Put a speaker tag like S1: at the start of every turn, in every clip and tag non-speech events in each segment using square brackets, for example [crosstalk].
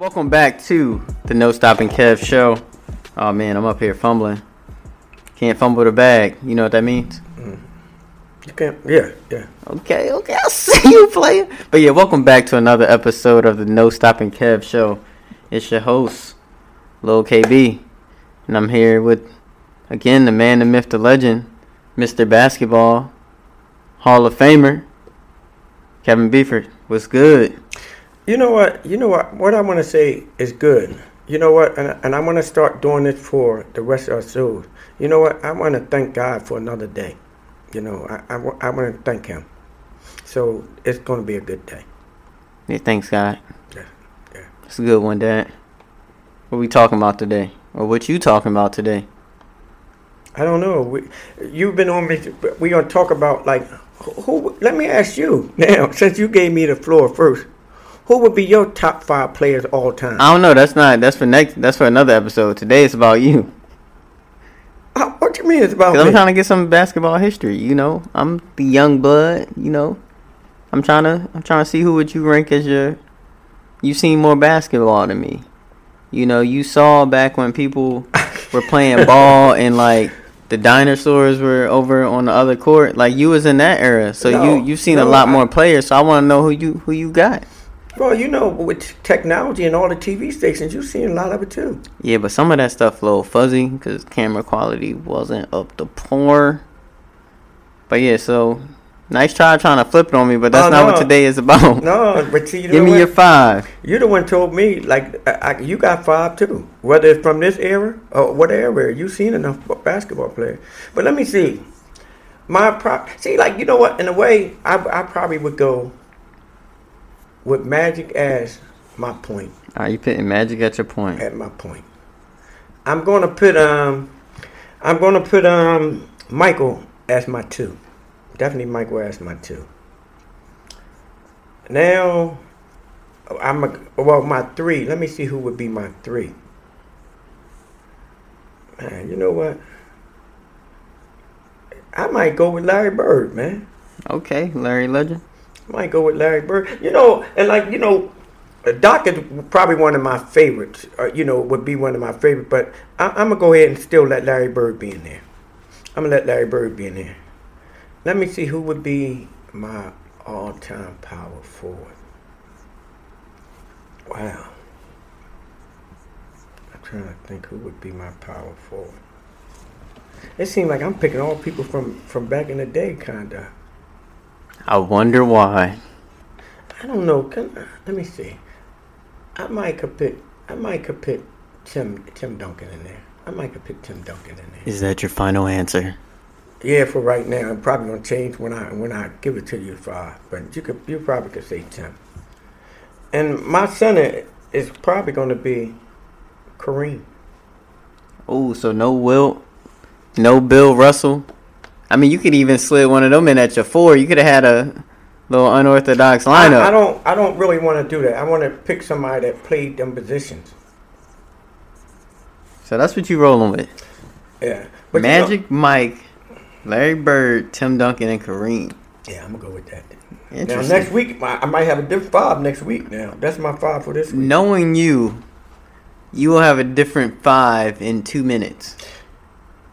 S1: Welcome back to the No Stopping Kev show. Oh man, I'm up here fumbling. Can't fumble the bag. You know what that means? Mm.
S2: You can't. Yeah, yeah.
S1: Okay, okay, I'll [laughs] see you player. But yeah, welcome back to another episode of the No Stopping Kev show. It's your host, Lil KB, and I'm here with again the man, the myth, the legend, Mr. Basketball, Hall of Famer, Kevin Beeford. What's good?
S2: You know what? You know what? What I want to say is good. You know what? And, and I want to start doing this for the rest of us too. You know what? I want to thank God for another day. You know, I, I, I want to thank Him. So it's going to be a good day.
S1: Yeah, thanks, God.
S2: Yeah, yeah.
S1: It's a good one, Dad. What we talking about today, or what you talking about today?
S2: I don't know. We, you've been on me. We're going to talk about, like, who, who. Let me ask you [laughs] now, since you gave me the floor first, who would be your top five players all time?
S1: I don't know. That's not. That's for next. That's for another episode. Today it's about you.
S2: Uh, what you mean it's about
S1: Cause I'm trying to get some basketball history. You know, I'm the young blood. You know, I'm trying to. I'm trying to see who would you rank as your. You seen more basketball than me. You know, you saw back when people [laughs] were playing ball and like the dinosaurs were over on the other court. Like you was in that era, so
S2: No,
S1: you you've seen a lot
S2: I-
S1: more players. So I want to know who you who you got.
S2: Well, you know, with technology and all the TV stations, you've seen a lot of it too.
S1: Yeah, but some of that stuff a little fuzzy because camera quality wasn't up to par. But yeah, so nice try trying to flip it on me, but that's
S2: Oh,
S1: not
S2: no.
S1: what today is about. [laughs]
S2: No, but see, you
S1: Give me
S2: what?
S1: your five.
S2: you the one told me like I, I, you got five too. Whether it's from this era or what era, you've seen enough basketball players. But let me see. My prop. See, like you know what? In a way, I I probably would go with Magic as my point.
S1: Are you putting magic at your point?
S2: At my point, I'm gonna put um, I'm gonna put um Michael as my two. Definitely Michael as my two. Now, I'm a, well my three. Let me see who would be my three. Man, you know what? I might go with Larry Bird, man.
S1: Okay, Larry Legend.
S2: Might go with Larry Bird. You know, and like you know, Doc is probably one of my favorites. Uh, you know, would be one of my favorite. But I, I'm gonna go ahead and still let Larry Bird be in there. I'm gonna let Larry Bird be in there. Let me see who would be my all-time power forward. Wow. I'm trying to think who would be my power forward. It seems like I'm picking all people from from back in the day, kinda.
S1: I wonder why.
S2: I don't know. Can, let me see. I might could pick. I might could pick Tim Tim Duncan in there. I might could pick Tim Duncan in there.
S1: Is that your final answer?
S2: Yeah, for right now, I'm probably gonna change when I when I give it to you five. But you could you probably could say Tim. And my center is probably gonna be Kareem.
S1: Oh, so no Will, no Bill Russell. I mean, you could even slid one of them in at your four. You could have had a little unorthodox lineup.
S2: I, I don't I don't really want to do that. I want to pick somebody that played them positions.
S1: So that's what you rolling with.
S2: Yeah. But you know-
S1: Magic Mike, Larry Bird, Tim Duncan, and Kareem.
S2: yeah, I'm gonna go with that. Now next week I I might have a different five next week. Now that's my five for this week.
S1: Knowing you, you will have a different five in two minutes.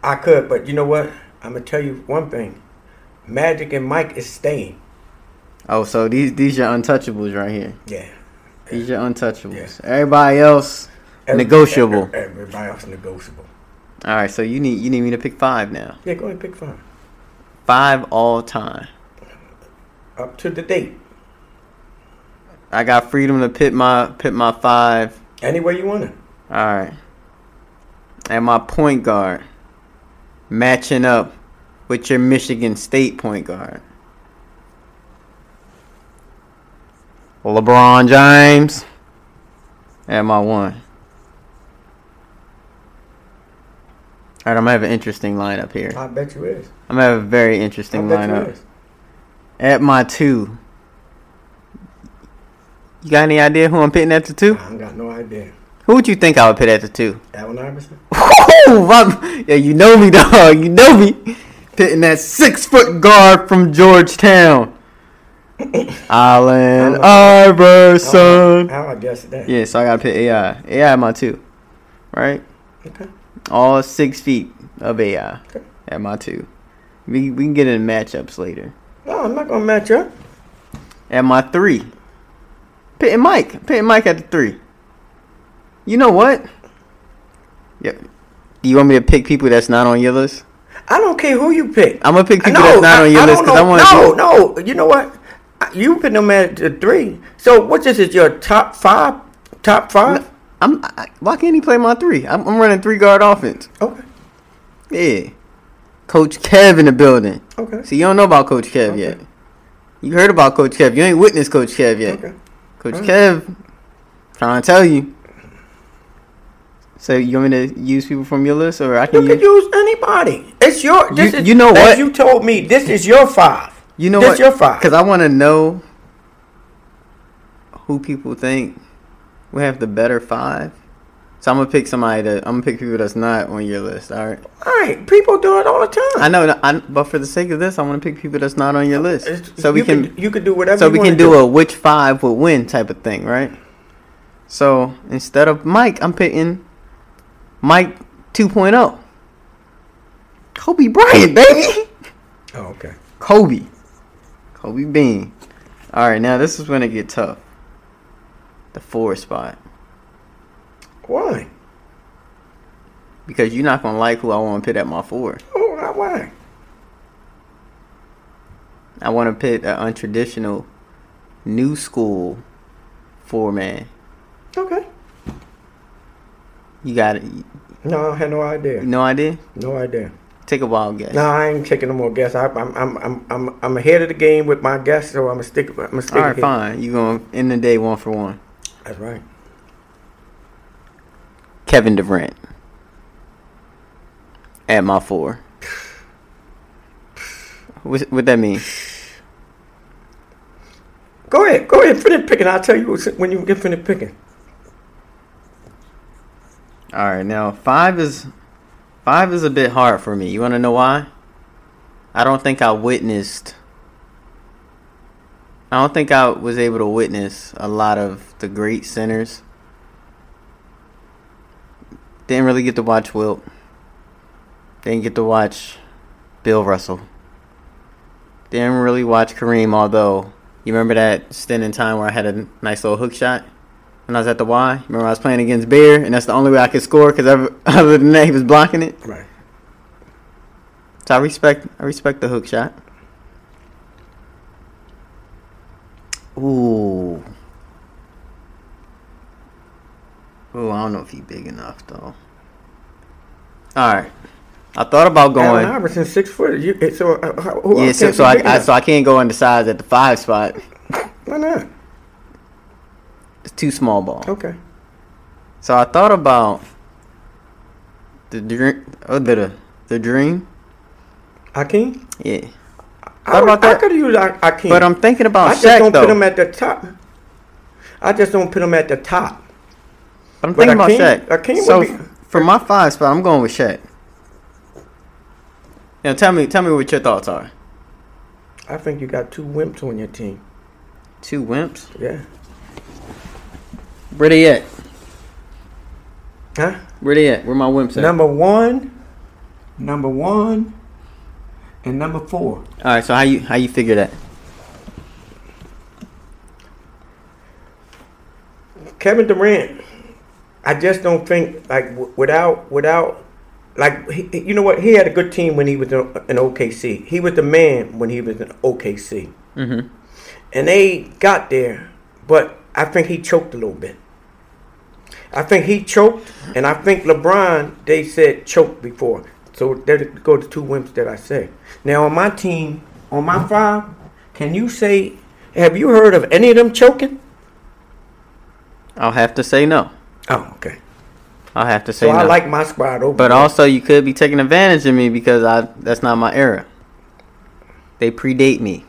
S2: I could, but you know what? I'm gonna tell you one thing. Magic and Mike is staying.
S1: Oh, so these these your untouchables right here.
S2: Yeah.
S1: These your untouchables.
S2: Yeah.
S1: Everybody else
S2: Every-
S1: negotiable.
S2: every- Everybody else negotiable.
S1: All right, so you need you need me to pick five now.
S2: Yeah, go ahead and pick five.
S1: Five all time.
S2: Up to the date.
S1: I got freedom to pit my pit my five.
S2: Any way you want it.
S1: All right. And my point guard matching up with your Michigan State point guard. LeBron James. at my one. All right, I'm gonna have an interesting lineup here.
S2: I bet you is.
S1: I'm gonna have a very interesting lineup. At my two. You got any idea who I'm pitting at the two?
S2: I got no idea.
S1: Who would you think I would pit at the two?
S2: Allen Iverson?
S1: Oh, yeah, you know me, dog. You know me. Pitting that six foot guard from Georgetown. [coughs] Allen. Iverson.
S2: How I guess that?
S1: Yeah, so I gotta pick AI. AI at my two, right?
S2: Okay.
S1: All six feet of AI
S2: Okay.
S1: at my two. We we can get in matchups later.
S2: No, I'm not gonna match up.
S1: At my three, pitting Mike, pitting Mike at the three. You know what? Yeah. Do you want me to pick people that's not on your list?
S2: I don't care who you pick.
S1: I'm gonna pick people
S2: No,
S1: that's not
S2: I-
S1: on your
S2: I
S1: list because I want to.
S2: No, no. You know what? You put them at the three. So what is it? Your top five? Top five?
S1: I'm. I, why can't he play my three? I'm, I'm running three guard offense.
S2: Okay.
S1: Yeah. Coach Kev in the building.
S2: Okay.
S1: See, you don't know about Coach Kev
S2: Okay.
S1: yet. You heard about Coach Kev. You ain't witnessed Coach Kev yet.
S2: Okay.
S1: Coach
S2: Alright.
S1: Kev, trying to tell you. So you want me to use people from your list, or I
S2: You
S1: can
S2: can
S1: use?
S2: use anybody. It's your. This
S1: You-
S2: is,
S1: you know
S2: as
S1: what?
S2: You told me this is your five.
S1: You know
S2: this
S1: what?
S2: your five.
S1: Because I want to know who people think we have the better five. So I'm gonna pick somebody that I'm gonna pick people that's not on your list. All right.
S2: All right. People do it all the time.
S1: I know, I, but for the sake of this, I want to pick people that's not on your list,
S2: It's-
S1: so we can
S2: you could do whatever.
S1: so we can do a which five would win type of thing, right? So instead of Mike, I'm picking Mike 2.0. Kobe Bryant, baby.
S2: Oh, okay.
S1: Kobe. Kobe Bean. All right, now this is when it get tough. The four spot.
S2: Why?
S1: Because you're not gonna like who I want to pit at my four.
S2: Oh, not why?
S1: I want to pit an untraditional, new school four man.
S2: Okay.
S1: You got it.
S2: No, I had no idea.
S1: No idea.
S2: No idea.
S1: Take a wild guess.
S2: No, I ain't taking no more guess. I, I'm, I'm, I'm, I'm, I'm ahead of the game with my guess, so I'm gonna stick. I'm gonna stick.
S1: All right,
S2: ahead.
S1: fine. You gonna end the day one for one.
S2: That's right.
S1: Kevin Durant at my four. What what that mean?
S2: Go ahead. Go ahead. Finish picking. I'll tell you when you get finished picking.
S1: All right, now five is five is a bit hard for me. You want to know why? I don't think I witnessed. I don't think I was able to witness a lot of the great centers. Didn't really get to watch Wilt. Didn't get to watch Bill Russell. Didn't really watch Kareem, although you remember that stint in time where I had a nice little hook shot when I was at the Y. Remember I was playing against Bear, and that's the only way I could score because [laughs] other than that, he was blocking it.
S2: Right.
S1: So I respect, I respect the hook shot. Ooh. Ooh, I don't know if he's big enough though. All right, I thought about
S2: Allen
S1: going.
S2: Iverson, six foot. You, so uh, who
S1: Yeah, so, so I, I so I can't go undersized at the five spot.
S2: Why not?
S1: Too small ball.
S2: Okay.
S1: So I thought about the dream. Oh, the the dream.
S2: Akeem.
S1: Yeah,
S2: I,
S1: Thought about
S2: I
S1: that?
S2: could have used Akeem.
S1: but I'm thinking about Shaq.
S2: I just
S1: Shaq
S2: don't
S1: though.
S2: put him at the top. I just don't put him at the top.
S1: But I'm
S2: But
S1: thinking about
S2: Akeem-
S1: Shaq.
S2: Akeem
S1: so
S2: be-
S1: for my five spot, I'm going with Shaq. Now tell me, tell me what your thoughts are.
S2: I think you got two wimps on your team.
S1: Two wimps.
S2: Yeah.
S1: Where they at?
S2: Huh?
S1: Where they at? Where my wimps at?
S2: Number one, number one, and number four.
S1: All right. So how you how you figure that?
S2: Kevin Durant. I just don't think like w- without without like he, you know what he had a good team when he was in, in OKC. He was the man when he was in OKC,
S1: Mm-hmm.
S2: and they got there, but I think he choked a little bit. I think he choked, and I think LeBron they said choked before. So there go the two wimps that I say. Now on my team, on my five, can you say? Have you heard of any of them choking?
S1: I'll have to say no.
S2: Oh, okay.
S1: I'll have to say
S2: So
S1: no.
S2: I like my squad over.
S1: but
S2: there.
S1: also, you could be taking advantage of me because I that's not my era. They predate me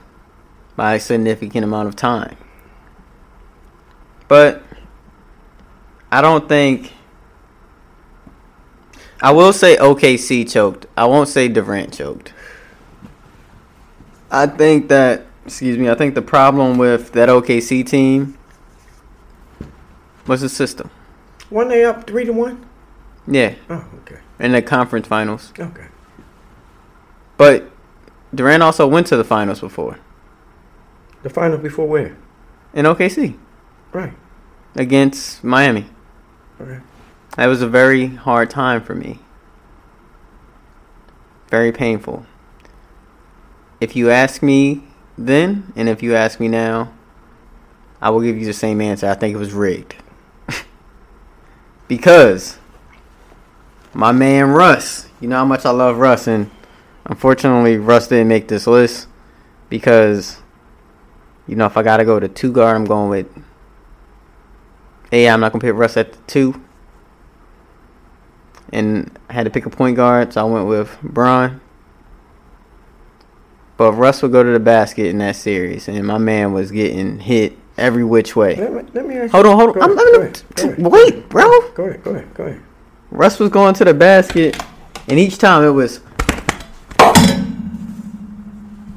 S1: by a significant amount of time. But I don't think. I will say OKC choked. I won't say Durant choked. I think that excuse me, I think the problem with that OKC team was the system.
S2: One they up three to one.
S1: Yeah,
S2: Oh, okay,
S1: in the conference finals.
S2: okay.
S1: But Durant also went to the finals before
S2: The final before where?
S1: in OKC
S2: Right.
S1: against Miami. That was a very hard time for me. Very painful. If you ask me then, and if you ask me now, I will give you the same answer. I think it was rigged. [laughs] because my man Russ, you know how much I love Russ, and unfortunately, Russ didn't make this list because, you know, if I got to go to two guard, I'm going with. A, I'm not going to pick Russ at the two and I had to pick a point guard, so I went with Bron. But Russ would go to the basket in that series, and my man was getting hit every which way.
S2: Let me, let me
S1: Hold on, hold on. I'm,
S2: ahead,
S1: gonna
S2: ahead, go ahead.
S1: wait, bro.
S2: Go ahead, go ahead, go ahead.
S1: Russ was going to the basket, and each time it was,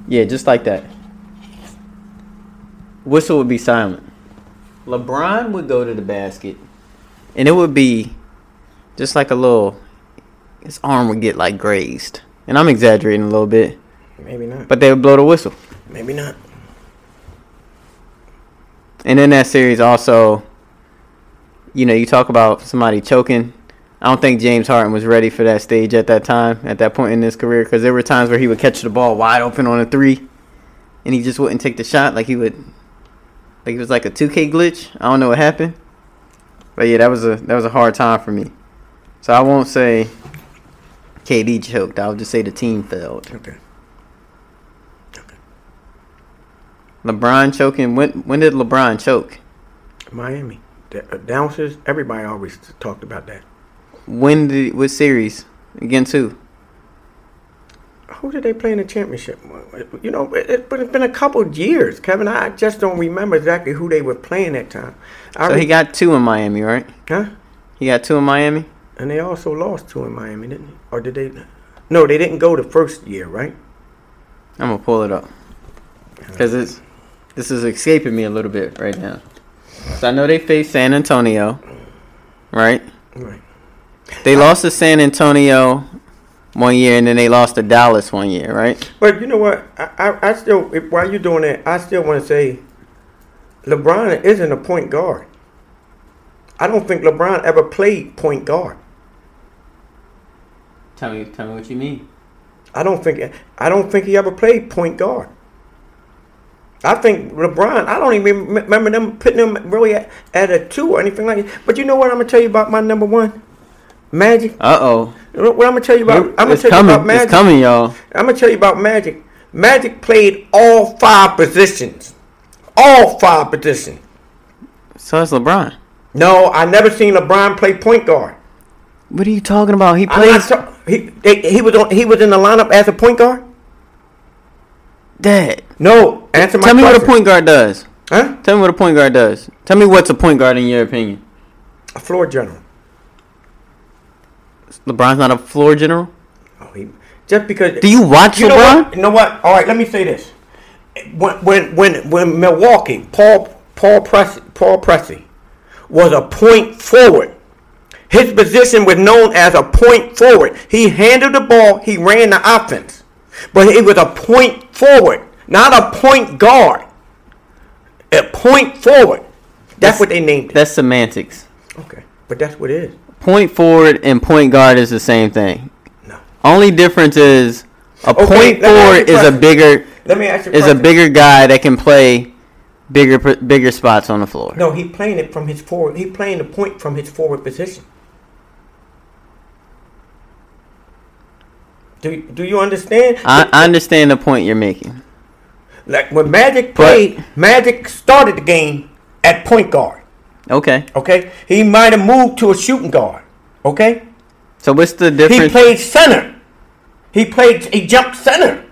S1: yeah, just like that. Whistle would be silent. LeBron would go to the basket, and it would be just like a little. His arm would get like grazed, and I'm exaggerating a little bit,
S2: Maybe not.
S1: but they would blow the whistle.
S2: Maybe not.
S1: And in that series, also, you know, you talk about somebody choking. I don't think James Harden was ready for that stage at that time, at that point in his career, because there were times where he would catch the ball wide open on a three, and he just wouldn't take the shot. Like he would, like it was like a 2K glitch. I don't know what happened, but yeah, that was a that was a hard time for me. So I won't say KD choked. I'll just say the team failed.
S2: Okay.
S1: LeBron choking. When when did LeBron choke?
S2: Miami. Uh, the announcers, everybody always talked about that.
S1: When did what series against who?
S2: Who did they play in the championship? You know, it, it, but it's been a couple of years, Kevin. I just don't remember exactly who they were playing that time. I
S1: So
S2: re-
S1: he got two in Miami, right?
S2: huh?
S1: He got two in Miami.
S2: And they also lost two in Miami, didn't they? Or did they? No, they didn't go the first year, right?
S1: I'm gonna pull it up because it's this is escaping me a little bit right now. So I know they faced San Antonio, right?
S2: Right.
S1: They lost to San Antonio one year, and then they lost to Dallas one year, right?
S2: But you know what? I, I, I still, if, while you're doing that, I still want to say LeBron isn't a point guard. I don't think LeBron ever played point guard.
S1: Tell me, tell me what you mean.
S2: I don't think I don't think he ever played point guard. I think LeBron. I don't even remember them putting him really at, at a two or anything like that. But you know what? I'm gonna tell you about my number one, Magic.
S1: Uh oh,
S2: You know What I'm gonna tell you about? I'm gonna tell you
S1: coming.
S2: about Magic.
S1: It's coming, y'all.
S2: I'm gonna tell you about Magic. Magic played all five positions. All five positions.
S1: So it's LeBron.
S2: No, I never seen LeBron play point guard.
S1: What are you talking about? He plays
S2: ta- he, they, he was on. He was in the lineup as a point guard.
S1: that.
S2: No, answer my
S1: Tell me what a point guard does.
S2: Huh?
S1: Tell me what a point guard does. Tell me what's a point guard in your opinion.
S2: A floor general.
S1: LeBron's not a floor general.
S2: Oh, he, just because.
S1: Do you watch
S2: You know
S1: LeBron?
S2: what? You know what? All right, let me say this. When when when when Milwaukee, Paul Paul Pressey, Paul Pressey was a point forward. His position was known as a point forward. He handled the ball, he ran the offense. But he was a point forward, not a point guard. A point forward. That's, what they named it.
S1: That's semantics.
S2: Okay. But that's what it is.
S1: Point forward and point guard is the same thing.
S2: No.
S1: Only difference is a
S2: Okay,
S1: point forward is a bigger
S2: Let me ask you
S1: is a bigger guy that can play bigger bigger spots on the floor.
S2: No, he playing it from his forward. He playing the point from his forward position. Do Do you understand?
S1: I, I understand the point you're making.
S2: like when Magic
S1: But-
S2: played, Magic started the game at point guard.
S1: Okay.
S2: Okay, he might have moved to a shooting guard. Okay,
S1: So what's the difference?
S2: he played center. He played. He jumped center.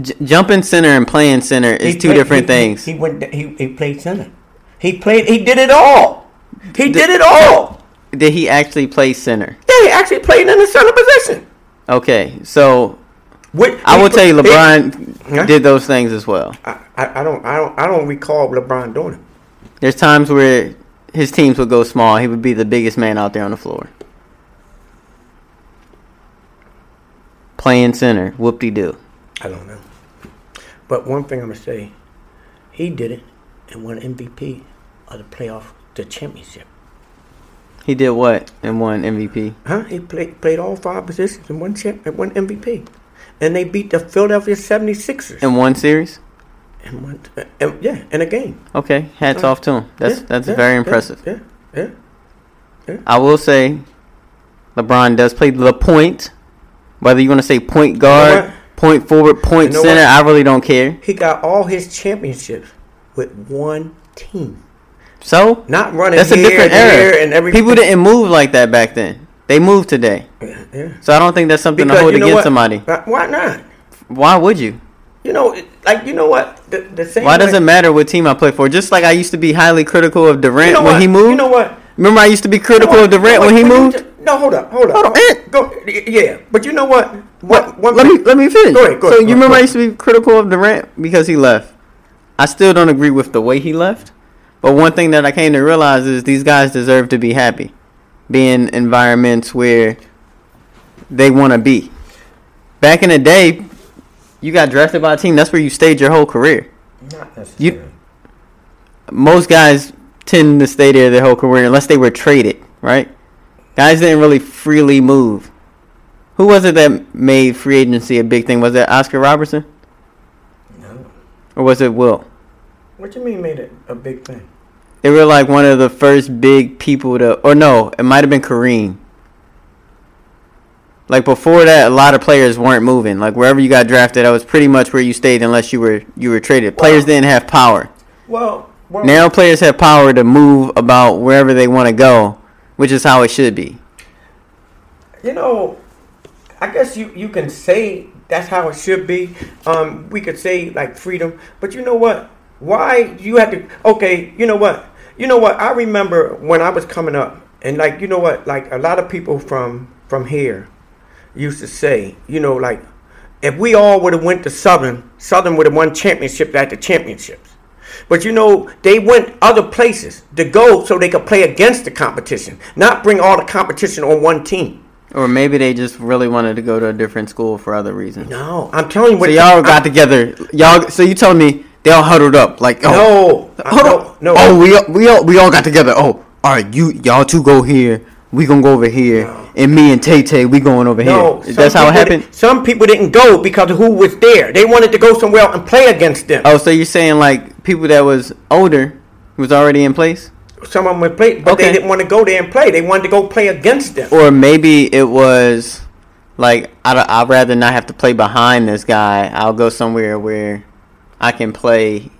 S1: J- jumping center and playing center is
S2: He
S1: two
S2: played-
S1: different
S2: he- he-
S1: things.
S2: He, went. He, he played center. He played. He did it all. He did it all.
S1: Did he actually play center?
S2: Yeah, he actually played in the center position.
S1: Okay. So
S2: What,
S1: I will tell you,
S2: he-
S1: LeBron
S2: Huh?
S1: did those things as well.
S2: I, I, I don't I don't I don't recall LeBron doing it.
S1: There's times where his teams would go small. He would be the biggest man out there on the floor. Playing center, whoop de doo.
S2: I don't know. But one thing I'm gonna say, he did it and won MVP of the playoff, the championship.
S1: He did what and won MVP?
S2: Huh? He played played all five positions and won champ and won MVP. And they beat the Philadelphia 76ers.
S1: In one series?
S2: And won, uh, and, yeah, in a game.
S1: Okay, hats off to him. That's
S2: Yeah,
S1: that's
S2: yeah,
S1: very
S2: yeah,
S1: impressive.
S2: Yeah, yeah.
S1: I will say, LeBron does play the point. Whether you want to say point guard,
S2: what?
S1: point forward, point
S2: You know
S1: center,
S2: what?
S1: I really don't care.
S2: He got all his championships with one team.
S1: So
S2: Not running
S1: that's a different era.
S2: and every
S1: People didn't move like that back then. They move today.
S2: Yeah, yeah.
S1: So I don't think that's something to hold
S2: you know
S1: against
S2: what?
S1: somebody.
S2: Why not?
S1: Why would you?
S2: You know, like you know what? The, the same.
S1: Why does it matter what team I play for? Just like I used to be highly critical of Durant
S2: You know
S1: when
S2: what?
S1: he moved.
S2: You know what?
S1: Remember I used to be
S2: You know
S1: critical of Durant when he moved.
S2: you- No, hold up, hold up.
S1: Hold on, eh.
S2: Go, yeah, but you know what? What? one
S1: let me let me finish.
S2: Go ahead, go
S1: so
S2: ahead,
S1: you remember I used to be critical of Durant because he left. I still don't agree with the way he left, but one thing that I came to realize is these guys deserve to be happy, be in environments where they want to be. Back in the day, you got drafted by a team. That's where you stayed your whole career.
S2: Not necessarily.
S1: Most guys tend to stay there their whole career unless they were traded, right? Guys didn't really freely move. Who was it that made free agency a big thing? Was it Oscar Robertson?
S2: No.
S1: Or was it Will?
S2: What do you mean made it a big thing?
S1: They were like one of the first big people to, or no, it might have been Kareem. Like before that, a lot of players weren't moving. Like wherever you got drafted, that was pretty much where you stayed unless you were you were traded. Players didn't have power.
S2: Well, well
S1: Now players have power to move about wherever they want to go, which is how it should be.
S2: you know, I guess you you can say that's how it should be. Um, we could say like freedom, but you know what? Why you have to? Okay, you know what? You know what? I remember when I was coming up, and like you know what? Like a lot of people from from here used to say, you know, like if we all would have went to Southern, Southern would have won championship the championships. But you know, they went other places to go so they could play against the competition, not bring all the competition on one team.
S1: Or maybe they just really wanted to go to a different school for other reasons.
S2: No, I'm telling you
S1: So
S2: what.
S1: y'all got
S2: I-
S1: together. Y'all. So you telling me they all huddled up like oh,
S2: No, I-
S1: hold
S2: no,
S1: on.
S2: no.
S1: Oh, we all- we all we all got together. Oh, all right. You y'all two go here. We gonna go over here, and me and Tay Tay we going over
S2: No,
S1: here. That's how it happened.
S2: Some people didn't go because of who was there. They wanted to go somewhere else and play against them.
S1: Oh, so you're saying like people that was older was already in place,
S2: Some of them would play, but
S1: Okay.
S2: they didn't want to go there and play. They wanted to go play against them.
S1: or maybe it was like I'd, I'd rather not have to play behind this guy. I'll go somewhere where I can play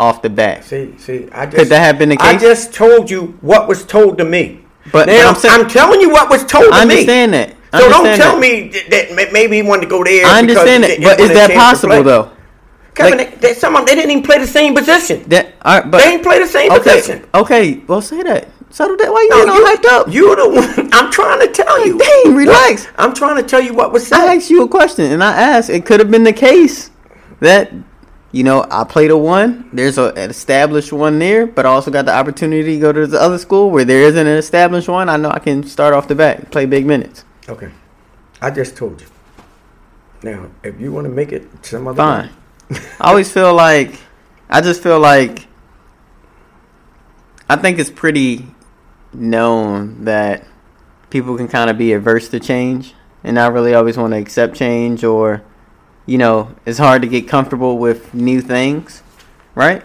S1: off the bat.
S2: See, see, I just
S1: Could that have been the case?
S2: I just told you what was told to me.
S1: But-
S2: now
S1: but I'm saying, I'm,
S2: telling you what was told to me.
S1: I understand that. I
S2: So don't tell
S1: that.
S2: me that maybe he wanted to go there.
S1: I understand it, but is that possible though?
S2: Kevin,
S1: Like-
S2: they, they, some of them, they didn't even play the same position.
S1: That all right, but
S2: they ain't play the same
S1: okay,
S2: position.
S1: okay. Well, say that. Settle that. Why you
S2: No,
S1: all hyped up?
S2: you the one. [laughs] I'm trying to tell you.
S1: Dang, relax.
S2: I'm trying to tell you what was said.
S1: I asked you a question, and I asked. It could have been the case that you know I played a one. There's a, an established one there, but I also got the opportunity to go to the other school where there isn't an established one. I know I can start off the bat, play big minutes.
S2: Okay, I just told you. Now, if you want to make it some other
S1: Fine. [laughs] I always feel like I just feel like I think it's pretty known that people can kind of be averse to change and not really always want to accept change or you know, it's hard to get comfortable with new things, right?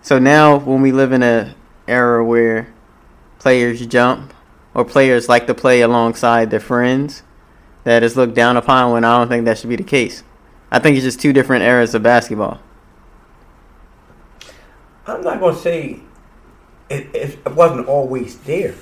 S1: So now when we live in a era where players jump or players like to play alongside their friends, that is looked down upon when I don't think that should be the case. I think it's just two different eras of basketball.
S2: I'm not going to say it, it, it wasn't always there.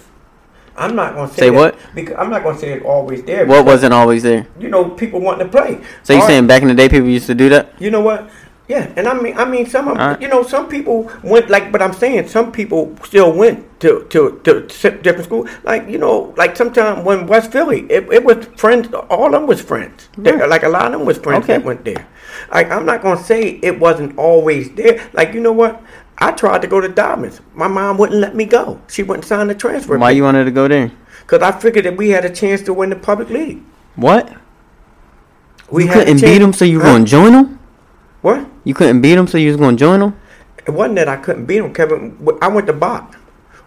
S2: I'm not going to say,
S1: Say what?
S2: Because I'm not going to say it's always there.
S1: What
S2: because,
S1: wasn't always there?
S2: You know, people wanting to play.
S1: So you
S2: right,
S1: saying back in the day people used to do that?
S2: You know what? Yeah, and I mean, I mean, some of
S1: Alright.
S2: you know, some people went like, but I'm saying some people still went to to to different school. Like you know, like sometimes when West Philly, it, it was friends. All of them was friends. They- Like a lot of them was friends
S1: Okay.
S2: that went there. Like I'm not gonna say it wasn't always there. Like you know what? I tried to go to Diamonds. My mom wouldn't let me go. She wouldn't sign the transfer.
S1: Why you wanted to go there?
S2: Because I figured that we had a chance to win the public league.
S1: What?
S2: We
S1: you couldn't beat them, so you
S2: Huh?
S1: going to join them?
S2: What?
S1: You couldn't beat them, so you was going to join them?
S2: It wasn't that I couldn't beat them, Kevin. I went to Bok.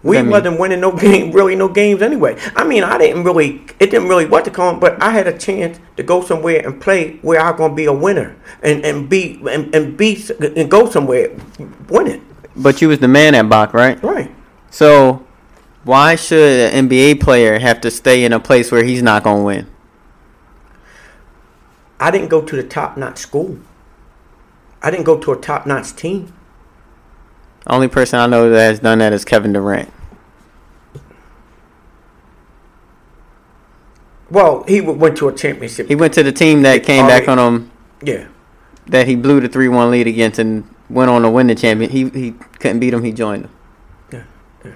S2: We wasn't winning no game, really no games anyway. I mean, I didn't really, it didn't really what to call but I had a chance to go somewhere and play where I'm gonna be a winner and and be and, and be and go somewhere, win it.
S1: But you was the man at Bok, right?
S2: Right.
S1: So, why should an NBA player have to stay in a place where he's not going to win?
S2: I didn't go to the top notch school. I didn't go to a top notch team.
S1: Only person I know that has done that is Kevin Durant.
S2: Well, he went to a championship.
S1: He went to the team that came back on him
S2: yeah.
S1: that he blew the three one lead against and went on to win the champion. He he couldn't beat him. He joined them.
S2: Yeah, yeah.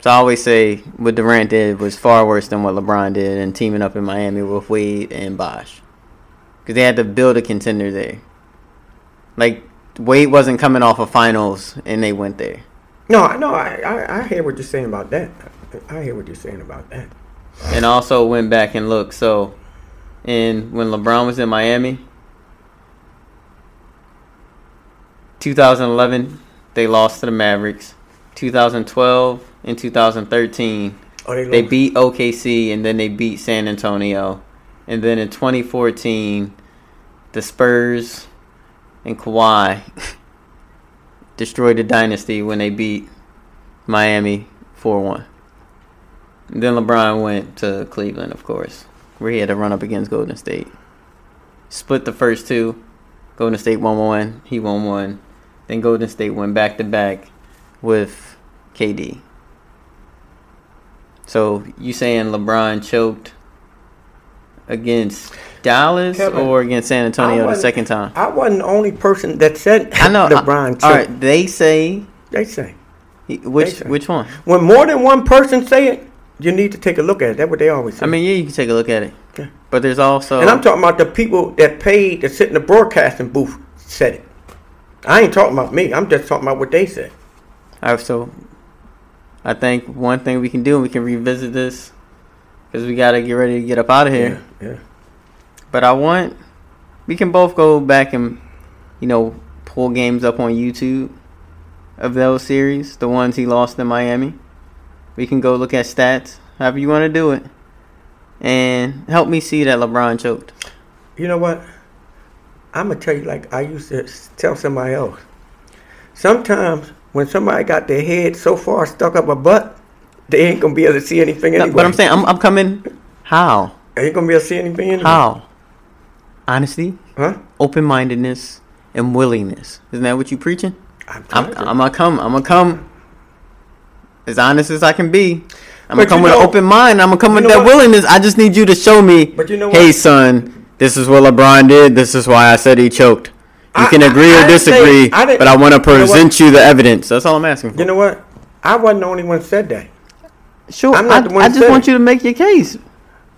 S1: So I always say what Durant did was far worse than what LeBron did and teaming up in Miami with Wade and Bosh, because they had to build a contender there. Like Wade wasn't coming off of finals and they went there.
S2: No, I know. I, I I hear what you're saying about that. I hear what you're saying about that.
S1: and also went back and looked. So, in when LeBron was in Miami, 2011 they lost to the Mavericks. 2012 and 2013
S2: Oh, they,
S1: they beat OKC and then they beat San Antonio, and then in 2014 the Spurs and Kawhi [laughs] destroyed the dynasty when they beat Miami 4-1. Then LeBron went to Cleveland, of course, where he had to run up against Golden State. Split the first two. Golden State won one. He won one. Then Golden State went back to back with KD. So you saying LeBron choked against Dallas
S2: Kevin,
S1: or against San Antonio the second time?
S2: I wasn't the only person that said
S1: I know.
S2: LeBron.
S1: I, all
S2: choked.
S1: right, they say
S2: They say
S1: which
S2: say.
S1: which one?
S2: when more than one person say it, you need to take a look at it. That's what they always say.
S1: I mean, yeah, you can take a look at it.
S2: Yeah.
S1: But there's also
S2: and I'm talking about the people that paid to sit in the broadcasting booth said it. I ain't talking about me. I'm just talking about what they said.
S1: All right, so I think one thing we can do, we can revisit this, because we got to get ready to get up out of here.
S2: Yeah, yeah.
S1: But I want, we can both go back and, you know, pull games up on YouTube of those series, the ones he lost in Miami. We can go look at stats, however you want to do it, and help me see that LeBron choked.
S2: You know what? I'm gonna tell you like I used to tell somebody else. Sometimes when somebody got their head so far stuck up a butt, they ain't gonna be able to see anything
S1: No,
S2: anyway.
S1: but I'm saying, I'm, I'm coming. How?
S2: they ain't gonna be able to see anything anyway.
S1: How? Honesty,
S2: Huh?
S1: open mindedness, and willingness. Isn't that what you preaching?
S2: I'm,
S1: I'm, I'm gonna come. I'm gonna come as honest as I can be. I'm
S2: But
S1: gonna come with
S2: know-
S1: an open mind. I'm gonna come with that
S2: what?
S1: willingness. I just need you to show me.
S2: But you know
S1: hey,
S2: what?
S1: son, this is what LeBron did. This is why I said he choked. You
S2: I-
S1: can agree
S2: I
S1: or
S2: didn't say-
S1: disagree,
S2: I didn't-
S1: but I want to
S2: you know
S1: present you the evidence. That's all I'm asking for.
S2: You know what? I wasn't the only one that said that.
S1: sure.
S2: I'm not
S1: I,
S2: the one
S1: I just
S2: said
S1: want
S2: it.
S1: you to make your case.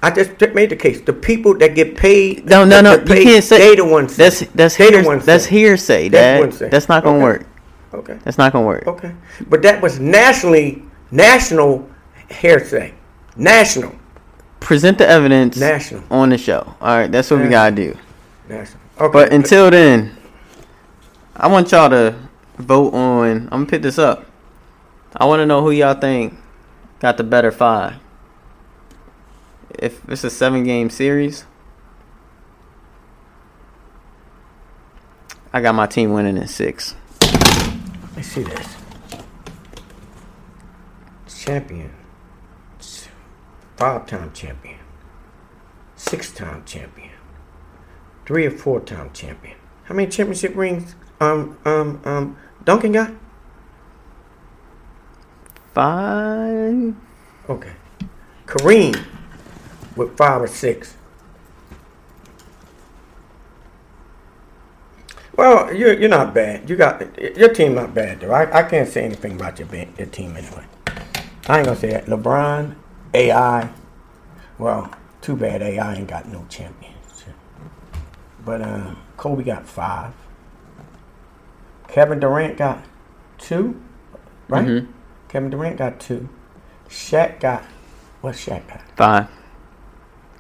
S2: I just made the case. The people that get paid.
S1: No, no, no.
S2: that
S1: You can't say
S2: They the ones.
S1: That's that's
S2: they the
S1: hears,
S2: ones.
S1: that's hearsay,
S2: That's
S1: Dad.
S2: what I'm.
S1: That's not gonna
S2: Okay.
S1: work.
S2: Okay.
S1: That's not gonna work.
S2: Okay. But that was nationally national hearsay. National.
S1: Present the evidence
S2: National.
S1: on the show. All right, that's what we gotta do.
S2: National. Okay.
S1: But until then, I want y'all to vote on. I'm gonna pick this up. I want to know who y'all think got the better five. If it's a seven game series, I got my team winning in six.
S2: Let me see this. Champion. Five time champion. Six time champion. Three or four time champion. How many championship rings um um um Duncan got?
S1: Five.
S2: Okay. Kareem with five or six. Well, you're you're not bad. You got your team not bad though. I, I can't say anything about your your team anyway. I ain't gonna say that. LeBron, AI. Well, too bad AI ain't got no championship. But uh, Kobe got five. Kevin Durant got two, right?
S1: Mhm.
S2: Kevin Durant got two. Shaq got what? Shaq got
S1: Five.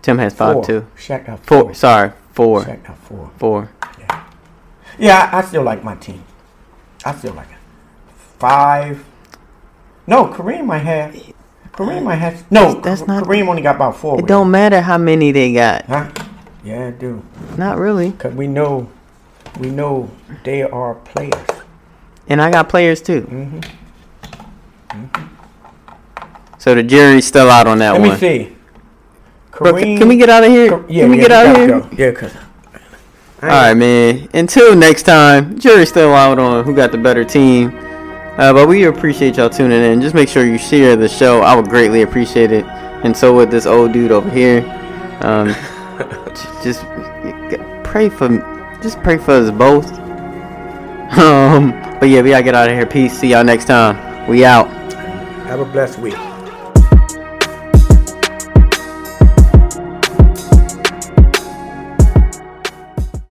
S1: Tim has five
S2: four.
S1: too.
S2: Shaq got four.
S1: Four. Sorry, four.
S2: Shaq got four.
S1: Four.
S2: Yeah, I, I still like my team. I still like it. Five. No, Kareem might have. Kareem might have. No,
S1: That's not-
S2: Kareem only got about four.
S1: It don't matter how many they got.
S2: Huh? Yeah, it do.
S1: Not really.
S2: Cause we know, we know they are players.
S1: And I got players too.
S2: hmm
S1: So the jury's still out on that
S2: Let
S1: one.
S2: Let me see.
S1: Bro,
S2: Kareem.
S1: can, can we get out of here?
S2: Ka- yeah,
S1: can we
S2: yeah,
S1: get out of here?
S2: go. Yeah, cause.
S1: All right, man. Until next time, jury's still out on who got the better team. Uh, but we appreciate y'all tuning in. Just make sure you share the show. I would greatly appreciate it. And so would this old dude over here. Um, [laughs] just pray for, just pray for us both. [laughs] Um, but yeah, we gotta get out of here. Peace. See y'all next time. We out.
S2: Have a blessed week.